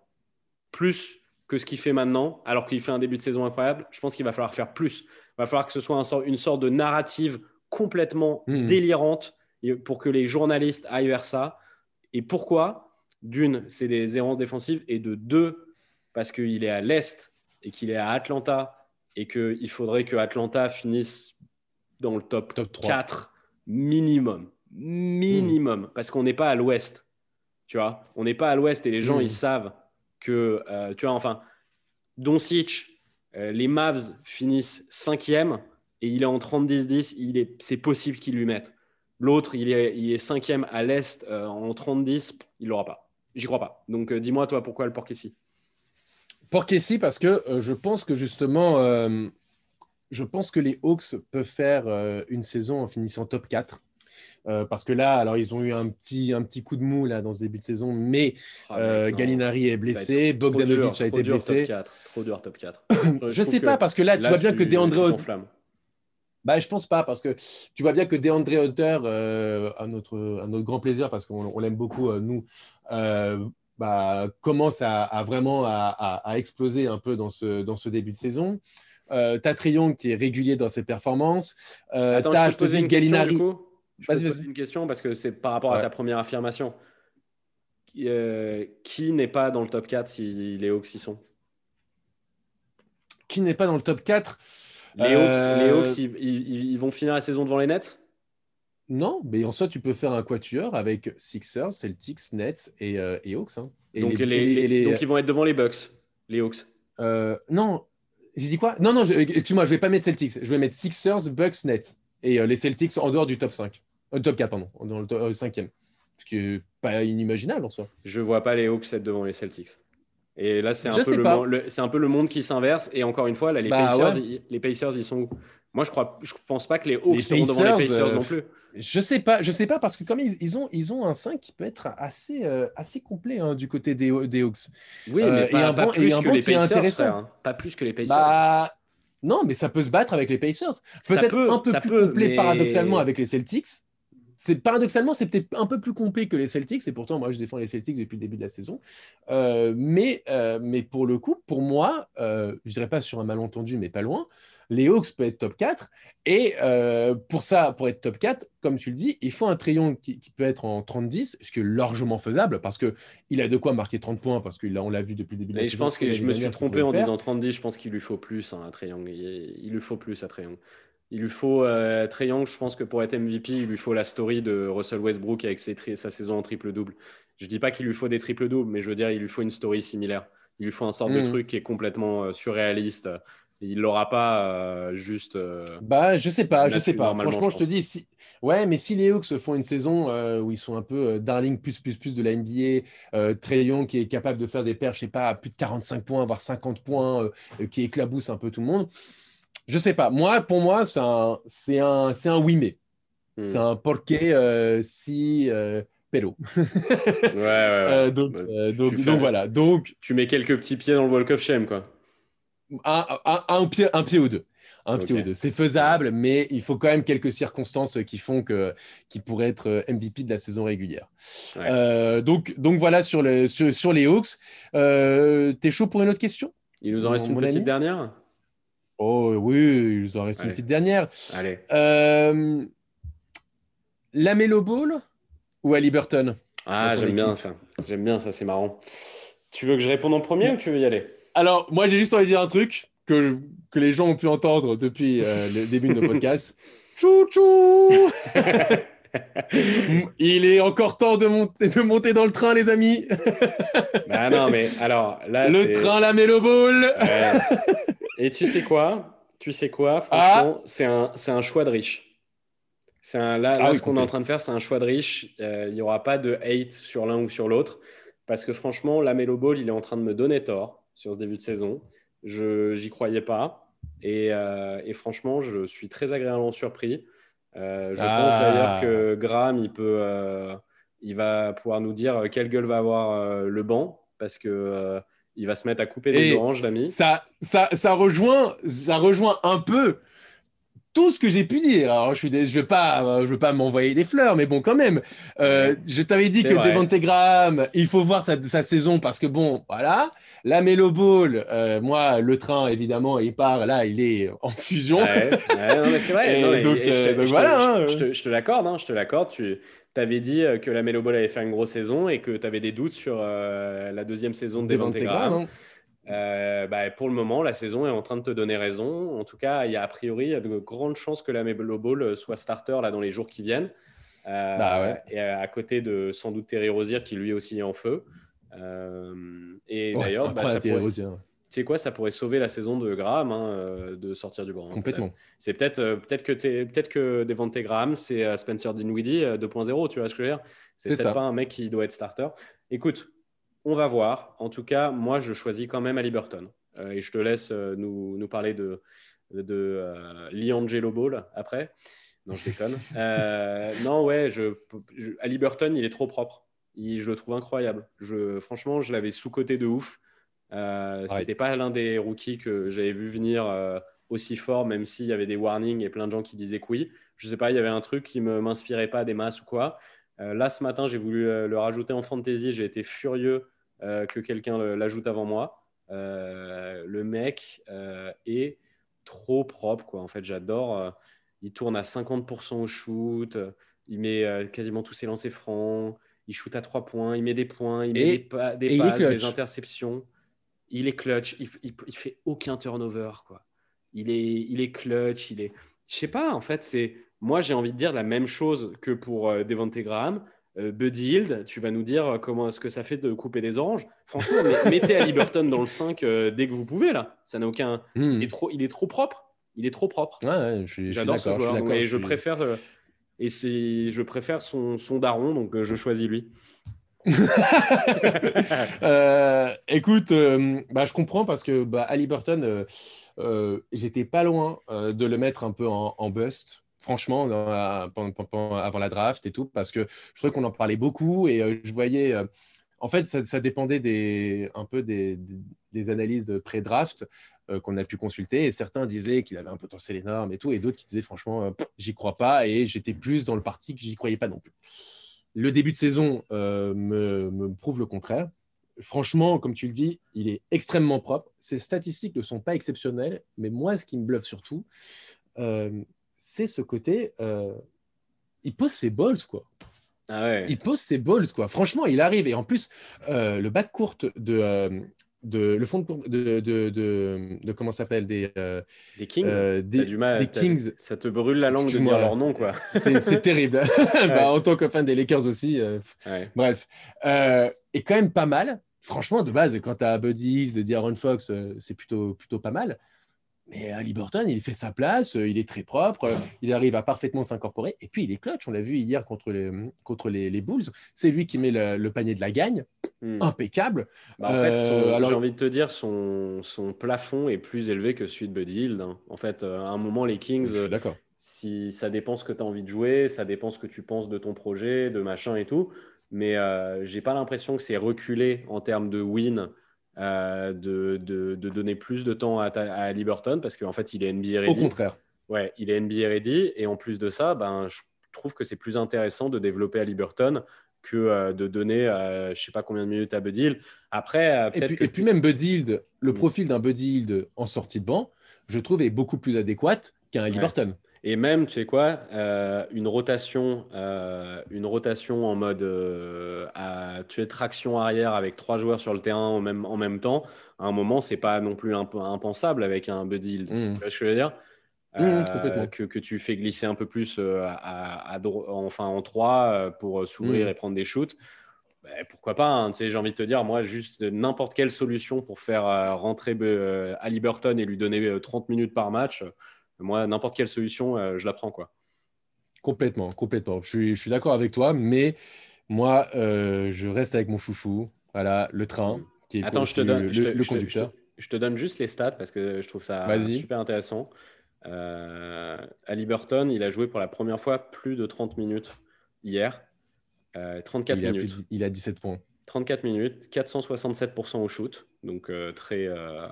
Plus que ce qu'il fait maintenant, alors qu'il fait un début de saison incroyable. Je pense qu'il va falloir faire plus. Il va falloir que ce soit une sorte de narrative complètement hmm. délirante pour que les journalistes aillent vers ça. Et pourquoi? D'une, c'est des errances défensives. Et de deux, parce qu'il est à l'Est et qu'il est à Atlanta et qu'il faudrait que Atlanta finisse dans le top, top 4 minimum. Minimum. Hmm. Parce qu'on n'est pas à l'Ouest. Tu vois On n'est pas à l'Ouest et les gens, hmm. ils savent que, euh, tu vois, enfin, Doncic, euh, les Mavs finissent cinquième et il est en 30-10-10, c'est possible qu'ils lui mettent. L'autre, il est, il est cinquième à l'Est euh, en 30-10, il l'aura pas. J'y crois pas. Donc euh, dis-moi, toi, pourquoi le Porkessi Porkessi, parce que euh, je pense que justement, je pense que les Hawks peuvent faire une saison en finissant top 4. parce que là, alors ils ont eu un petit, un petit coup de mou là dans ce début de saison, mais ah, Gallinari est blessé, Bogdanovic a été blessé. Top 4, trop dur top 4. je, ne sais pas parce que là, tu vois bien que DeAndre bah, je pense pas, parce que tu vois bien que DeAndre Hunter, euh, à, notre, notre grand plaisir, parce qu'on l'aime beaucoup, euh, nous, euh, bah, commence à, vraiment à, exploser un peu dans ce, dans ce début de saison. Euh, tu as Trion qui est régulier dans ses performances. Euh, Attends, je peux poser une Gallinari. Question, je peux poser une question parce que c'est par rapport à ta première affirmation. qui n'est pas dans le top 4 si les Hawks y sont Qui n'est pas dans le top 4 les Hawks, euh, ils, vont finir la saison devant les Nets? Non, mais en soi, tu peux faire un quatuor avec Sixers, Celtics, Nets et, euh, Hawks. Hein. donc, ils vont être devant les Bucks, les Hawks. Euh, non, j'ai dit quoi? Non, non, excuse-moi, je vais pas mettre Celtics. Je vais mettre Sixers, Bucks, Nets. Et les Celtics en dehors du top 5. top 4, pardon, dans le cinquième. Ce qui n'est pas inimaginable en soi. Je vois pas les Hawks être devant les Celtics. Et là, c'est un, peu le, c'est un peu le monde qui s'inverse. Et encore une fois, là, les, bah, Pacers, ils, les Pacers, ils sont Moi, je crois, je pense pas que les Hawks seront devant les Pacers non plus. Euh, je sais pas, je sais pas parce que comme ils, ont, ils ont un 5 qui peut être assez, euh, assez complet hein, du côté des, des, Hawks. Oui, mais euh, pas, et un pas plus que les Pacers, hein. Pas plus que les Pacers. Bah, non, mais ça peut se battre avec les Pacers. Peut-être un peu plus complet paradoxalement avec les Celtics paradoxalement, c'est peut-être un peu plus complet que les Celtics, et pourtant, moi, je défends les Celtics depuis le début de la saison. Euh, mais, euh, mais pour le coup, pour moi, euh, je dirais pas sur un malentendu, mais pas loin, les Hawks peuvent être top 4. Et pour ça, pour être top 4, comme tu le dis, il faut un triangle qui, peut être en 30-10, ce qui est largement faisable, parce qu'il a de quoi marquer 30 points, parce qu'on l'a vu depuis le début de la saison. Je pense que je me suis trompé en disant 30-10, je pense qu'il lui faut plus un triangle. Il, il lui faut plus un triangle. Il lui faut euh, Young, je pense que pour être MVP, il lui faut la story de Russell Westbrook avec sa saison en triple-double. Je dis pas qu'il lui faut des triple-doubles, mais je veux dire, il lui faut une story similaire. Il lui faut un sort de hmm. truc qui est complètement euh, surréaliste. Il l'aura pas euh, juste. Euh, bah, je sais pas, je sais pas. Franchement, je, te dis, si... ouais, mais si les Hawks font une saison où ils sont un peu darling plus plus plus de la NBA, Trey Young qui est capable de faire des perches, je sais pas, à plus de 45 points, voire 50 points, qui éclabousse un peu tout le monde je sais pas. Moi, pour moi, c'est un, c'est un, c'est un oui mais. Hmm. C'est un porque euh, si euh, pero. ouais, ouais, ouais. Euh, donc, euh, donc, donc, voilà. Donc, tu mets quelques petits pieds dans le walk of shame, quoi. Un, un, un, pied, un pied ou deux. Un pied ou deux. C'est faisable, mais il faut quand même quelques circonstances qui font que qui pourrait être MVP de la saison régulière. donc, donc voilà sur, le, sur, sur les Hawks. T'es chaud pour une autre question? Il nous en reste une petite dernière Oh oui, il nous en reste une petite dernière. Allez. Euh, la Melo Ball ou à Liberton Ah, j'aime bien ça. J'aime bien ça, c'est marrant. Tu veux que je réponde en premier ou tu veux y aller? Alors, moi, j'ai juste envie de dire un truc que, que les gens ont pu entendre depuis euh, le début de nos podcasts. Chouchou Il est encore temps de monter, de monter dans le train, les amis. bah non, mais alors là, le train, la Melo Ball. Et tu sais quoi? Tu sais quoi? Ah. Franchement, c'est un, un choix de riche. C'est là, ah ce qu'on est en train de faire, c'est un choix de riche. Euh, il n'y aura pas de hate sur l'un ou sur l'autre. Parce que franchement, la Melo Ball, il est en train de me donner tort sur ce début de saison. Je n'y croyais pas. Et, euh, et, franchement, je suis très agréablement surpris. Euh, je pense d'ailleurs que Graham, il, peut, il va pouvoir nous dire quelle gueule va avoir le banc. Parce que il va se mettre à couper des oranges, l'ami. Ça, ça, ça, rejoint, ça rejoint un peu tout ce que j'ai pu dire. Alors, je ne je vais pas, je veux pas m'envoyer des fleurs, mais bon, quand même. Euh, je t'avais dit que Devante Graham, il faut voir sa, sa, saison parce que bon, voilà. La Melo Ball, euh, moi, le train, évidemment, il part. Là, il est en fusion. Ouais, c'est vrai. donc, voilà. Je te, l'accorde. Hein, je te l'accorde. Tu tu avais dit euh, que la Melo Ball avait fait une grosse saison et que tu avais des doutes sur euh, la deuxième saison de Devante Graham. Euh, bah, pour le moment, la saison est en train de te donner raison. En tout cas, il y a a priori il y a de grandes chances que la Melo Ball soit starter là, dans les jours qui viennent. Bah et à, côté de sans doute Terry Rozier qui lui aussi est en feu. et d'ailleurs, bah, ça pourrait tu sais quoi, ça pourrait sauver la saison de Graham hein, euh, de sortir du banc. Complètement. C'est peut-être euh, peut-être que peut-être que Devante Graham, c'est euh, Spencer Dinwiddie 2.0, tu vois ce que je veux dire? C'est peut-être pas un mec qui doit être starter. Écoute, on va voir. En tout cas, moi, je choisis quand même Ali Burton. et je te laisse nous, nous, parler de, de Liangelo Ball après. Non, je déconne. non, ouais, je, Ali Burton, il est trop propre. je le trouve incroyable. Je, franchement, je l'avais sous-côté de ouf. Euh, C'était pas l'un des rookies que j'avais vu venir euh, aussi fort, même s'il y avait des warnings et plein de gens qui disaient que oui. Je sais pas, il y avait un truc qui me m'inspirait pas des masses ou quoi. Euh, là, ce matin, j'ai voulu euh, le rajouter en fantasy. J'ai été furieux que quelqu'un l'ajoute avant moi. le mec est trop propre, quoi. En fait, j'adore. il tourne à 50% au shoot. Il met quasiment tous ses lancers francs. Il shoot à 3 points. Il met des points. Il met des, passes, des interceptions il est clutch, il, il, fait aucun turnover, quoi. Il est, il est clutch, il est. Je sais pas, en fait, c'est. Moi, j'ai envie de dire la même chose que pour euh, Devante Graham. Euh, Buddy Hield, tu vas nous dire euh, comment est-ce que ça fait de couper des oranges. Franchement, mettez à Liberton dans le 5 dès que vous pouvez, là. Ça n'a aucun. Hmm. Il, est trop, il est trop propre. Il est trop propre. Ouais, J'adore ce joueur. et je, préfère. et je préfère son, son daron, donc je choisis lui. Euh, écoute, euh, bah, je comprends parce que bah, Ali Burton, euh, j'étais pas loin de le mettre un peu en, bust franchement, avant la draft et tout, parce que je trouvais qu'on en parlait beaucoup et je voyais. en fait, ça, dépendait des, un peu des, analyses de pré-draft qu'on a pu consulter. Et certains disaient qu'il avait un potentiel énorme et tout, et d'autres qui disaient franchement, j'y crois pas. Et j'étais plus dans le parti que j'y croyais pas non plus. Le début de saison euh, me, prouve le contraire. Franchement, comme tu le dis, il est extrêmement propre. Ses statistiques ne sont pas exceptionnelles, mais moi, ce qui me bluffe surtout, euh, c'est ce côté. Euh, il pose ses balls, quoi. Ah il pose ses balls, quoi. Franchement, il arrive. Et en plus, le bac courte de, de, le fond de, de, de, de comment s'appelle des, euh, des Kings euh, des, du mal, des Kings. ça te brûle la langue de dire leur nom quoi. C'est terrible. Bah, en tant que fan des Lakers aussi euh, bref. Et quand même pas mal. Franchement de base quand tu as Buddy de Aaron Fox c'est plutôt plutôt pas mal mais Ali Burton, il fait sa place, euh, il est très propre, euh, il arrive à parfaitement s'incorporer. Et puis, il est clutch. On l'a vu hier contre les, contre les, Bulls. C'est lui qui met le, panier de la gagne. Hmm. Impeccable. Bah, en fait, euh, j'ai envie de te dire, son, son, plafond est plus élevé que celui de Buddy Hield. Hein. En fait, à un moment, les Kings, d'accord. si ça dépend ce que tu as envie de jouer, ça dépend ce que tu penses de ton projet, de machin et tout. Mais j'ai pas l'impression que c'est reculé en termes de win euh, de, de, donner plus de temps à, à Liberton parce qu'en fait, il est NBA ready. Au contraire. Ouais, il est NBA ready. Et en plus de ça, ben, je trouve que c'est plus intéressant de développer à Liberton que euh, de donner, euh, je sais pas combien de minutes à Bud Après, et, puis, et puis, même Bud le mm. profil d'un Bud Hield en sortie de banc, je trouve est beaucoup plus adéquat qu'un Liberton. Et même, tu sais quoi, euh, une rotation, euh, une rotation en mode euh, à tuer traction arrière avec trois joueurs sur le terrain en même, en même temps, à un moment, c'est pas non plus impensable avec un Buddy. Mmh. Tu vois ce que je veux dire? Mmh, que, que, tu fais glisser un peu plus à, enfin, en 3 pour s'ouvrir mmh. et prendre des shoots. Bah, pourquoi pas hein, J'ai envie de te dire, moi, juste n'importe quelle solution pour faire rentrer Ali Burton et lui donner 30 minutes par match, moi, n'importe quelle solution, je la prends. Quoi. Complètement, complètement. Je suis, je suis d'accord avec toi, mais moi, je reste avec mon chouchou. Voilà, le train. Mmh. Qui est Attends, je te donne le, conducteur. Je te, donne juste les stats parce que je trouve ça super intéressant. Euh, Ali Burton, il a joué pour la première fois plus de 30 minutes hier. 34 il minutes. il a 17 points. 34 minutes, 467% au shoot, donc euh, très euh,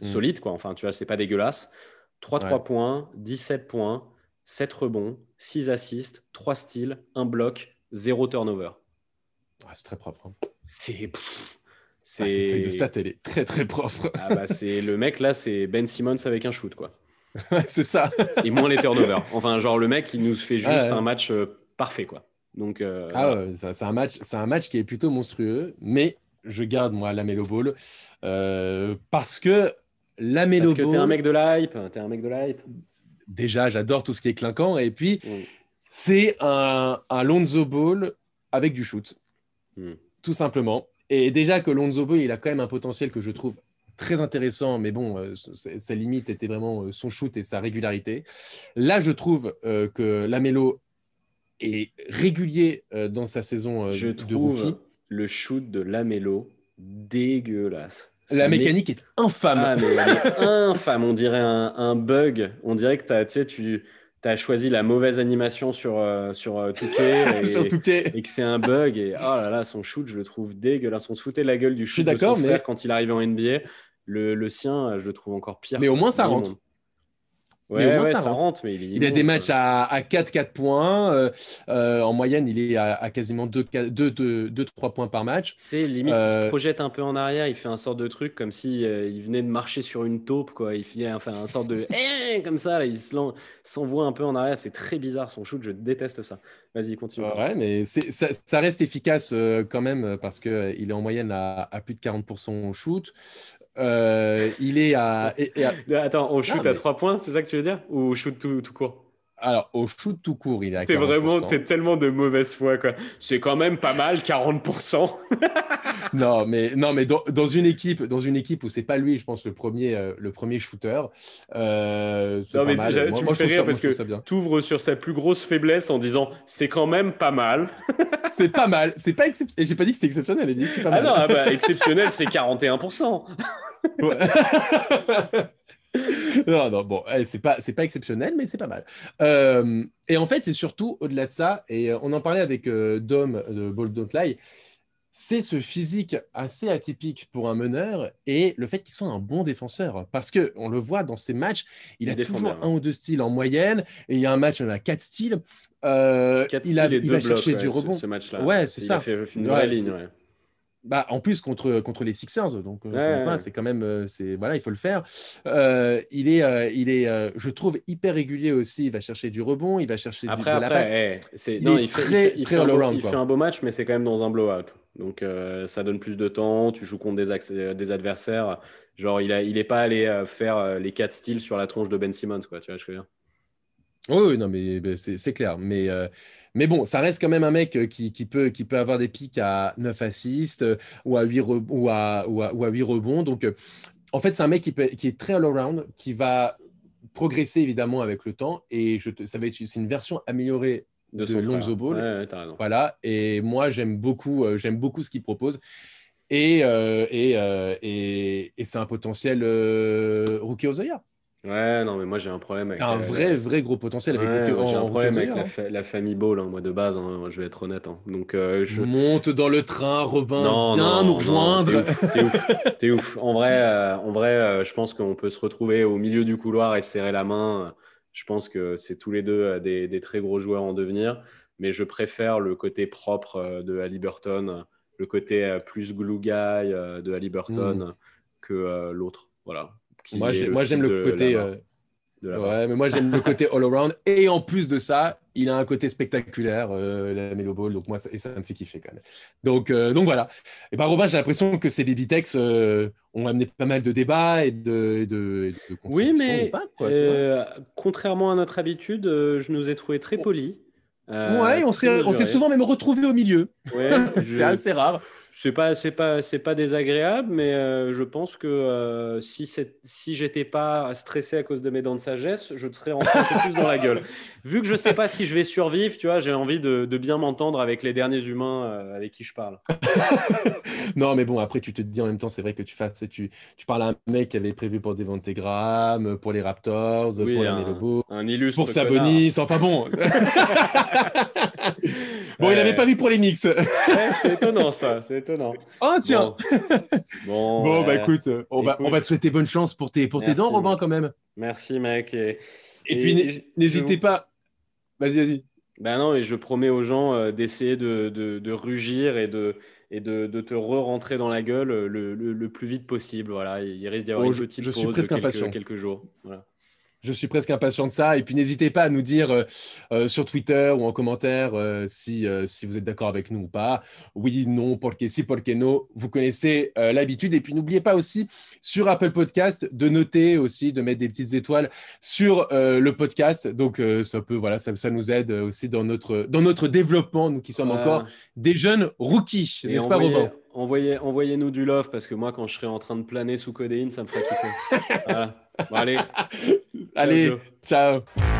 mm. solide quoi. Enfin, tu vois, c'est pas dégueulasse. 3 3 points, 17 points, 7 rebonds, 6 assists, 3 steals, 1 bloc, 0 turnover. Ah, c'est très propre. Hein. C'est c'est ah, feuille de stat, elle est très très propre. ah bah, c'est le mec là, c'est Ben Simmons avec un shoot quoi. c'est ça. Et moins les turnovers. Enfin, genre le mec, il nous fait juste un match euh, parfait quoi. Donc, euh, ah ouais, c'est un match, c'est un match qui est plutôt monstrueux, mais je garde moi la Melo Ball euh, parce que la Parce que t'es un mec de l'hype, t'es un mec de l'hype. Déjà, j'adore tout ce qui est clinquant, et puis mm. c'est un, un Lonzo Ball avec du shoot, mm. tout simplement. Et déjà que Lonzo Ball, il a quand même un potentiel que je trouve très intéressant, mais bon, euh, sa limite était vraiment euh, son shoot et sa régularité. Là, je trouve euh, que Lamelo est régulier dans sa saison je de trouve le shoot de Lamelo dégueulasse. La mécanique est infâme. Ah, infâme. On dirait un, bug. On dirait que as, tu, sais, tu as choisi la mauvaise animation sur, sur Touquet et, et que c'est un bug. Et oh là là, son shoot, je le trouve dégueulasse. On se foutait la gueule du shoot de son mais... quand il arrivait en NBA. Le, sien, je le trouve encore pire. Mais au moins, ça rentre. Ouais, ça, rentre. mais il, a des matchs à, 4-4 points. Euh, euh, en moyenne, il est à, quasiment 2-3 points par match. Tu sais, limite, il se euh, projette un peu en arrière. Il fait un sort de truc comme si il venait de marcher sur une taupe. Quoi. Il fait enfin, un sort de eh, comme ça. il s'envoie un peu en arrière. C'est très bizarre son shoot. Je déteste ça. Vas-y, continue. Ouais, mais ça, reste efficace quand même parce qu'il est en moyenne à, plus de 40% au shoot. Euh, il est à, Attends, au shoot à 3 points, c'est ça que tu veux dire? Ou au shoot tout, tout court? Alors, au shoot tout court, il à T'es vraiment, t'es tellement de mauvaise foi, quoi. C'est quand même pas mal, 40%. non, mais, non, mais dans, dans, une équipe, dans une équipe où c'est pas lui, je pense, le premier, euh, le premier shooter. Euh, non, mais moi, tu me fais rire parce que tu ouvres sur sa plus grosse faiblesse en disant c'est quand même pas mal. c'est pas mal. C'est pas exceptionnel. J'ai pas dit que c'était exceptionnel, j'ai dit que c'est pas ah mal. Ah non, bah, exceptionnel, c'est 41%. non, non, bon, eh, c'est pas, c'est pas exceptionnel, mais c'est pas mal. Euh, et en fait, c'est surtout au-delà de ça, et euh, on en parlait avec euh, Dom de Ball Don't Lie, c'est ce physique assez atypique pour un meneur et le fait qu'il soit un bon défenseur. Parce que on le voit dans ses matchs, il, a toujours un ou deux styles en moyenne, et il y a un match, on a quatre styles. il, a, il va chercher du rebond. Ce, match-là. Ouais, c'est ça. fait une vraie ligne, bah, en plus contre, contre les Sixers, donc euh, c'est quand même, euh, c'est voilà, il faut le faire. Euh, il est, il est, je trouve hyper régulier aussi. Il va chercher du rebond, il va chercher après, du, de la passe. Eh, c'est, non, il, fait, il, fait, un, il fait un beau match, mais c'est quand même dans un blowout. Donc ça donne plus de temps. Tu joues contre des, des adversaires. Genre il a, il est pas allé faire les quatre styles sur la tronche de Ben Simmons, quoi. Tu vois, je veux dire? Oui, non, mais, c'est clair. Mais, euh, mais bon, ça reste quand même un mec euh, qui, peut, qui peut avoir des pics à 9 assists euh, ou, à 8 ou, à, ou, à, 8 rebonds. Donc, en fait, c'est un mec qui, peut, qui est très all-around, qui va progresser évidemment avec le temps. Et je ça va être c'est une version améliorée de, de Lonzo Ball. voilà. Et moi, j'aime beaucoup, j'aime beaucoup ce qu'il propose. Et, et, et, et c'est un potentiel rookie Ozoya. Ouais, non, mais moi j'ai un problème avec. un vrai, vrai gros potentiel avec ouais, J'ai un problème avec la, famille Ball, hein, moi de base, hein, je vais être honnête. Hein. Donc, euh, je monte dans le train, Robin, non, viens nous rejoindre. T'es ouf, t'es ouf, En vrai, euh, en vrai euh, je pense qu'on peut se retrouver au milieu du couloir et serrer la main. Je pense que c'est tous les deux des, des, très gros joueurs en devenir, mais je préfère le côté propre de Halliburton, le côté plus glue guy de Halliburton mm. que l'autre. Voilà moi, j'aime le côté. Euh, Ouais, mais moi j'aime le côté all-around. Et en plus de ça, il a un côté spectaculaire, euh, la Melo Ball. Donc moi, ça, et ça me fait kiffer quand même. Donc, euh, donc voilà. Et ben Robin, j'ai l'impression que ces Babytex euh, ont amené pas mal de débats et de, de, Oui, mais euh, contrairement à notre habitude, je nous ai trouvé très polis. ouais, on s'est souvent même retrouvé au milieu. Ouais, c'est assez rare c'est pas c'est pas c'est pas désagréable mais euh, je pense que euh, si c'est si j'étais pas stressé à cause de mes dents de sagesse je te serais rentré plus dans la gueule. Vu que je sais pas si je vais survivre tu vois j'ai envie de, de, bien m'entendre avec les derniers humains euh, avec qui je parle. Non mais bon après tu te dis en même temps c'est vrai que tu fasses tu tu parles à un mec qui avait prévu pour des Grammes, pour les Raptors pour les un, un illustre pour Sabonis enfin bon. Bon il avait pas vu pour les mix. C'est étonnant ça c'est étonnant. Oh, tiens Bon, bon bah écoute, on, Va, on va te souhaiter bonne chance pour tes, pour tes dents, Robin, quand même. Merci, mec. Et, et, puis, n'hésitez pas. Vas-y, vas-y. Ben non, et je promets aux gens euh, d'essayer de, de, de, rugir et de, et de, de te re-rentrer dans la gueule le, le, plus vite possible. Voilà, il risque d'y avoir oh, une petite je, pause suis presque de quelques, quelques jours. Voilà. Je suis presque impatient de ça. Et puis n'hésitez pas à nous dire euh, euh, sur Twitter ou en commentaire euh, si, si vous êtes d'accord avec nous ou pas. Oui, non, porque si, porque no. Vous connaissez l'habitude. Et puis n'oubliez pas aussi sur Apple Podcast de noter aussi, de mettre des petites étoiles sur le podcast. Donc ça peut, voilà, ça, ça, nous aide aussi dans notre, dans notre développement, nous qui sommes encore des jeunes rookies, n'est-ce pas, Robin? Envoyez, envoyez-nous du love parce que moi, quand je serai en train de planer sous codéine, ça me ferait kiffer. voilà. Bon, allez. allez, ciao. ciao.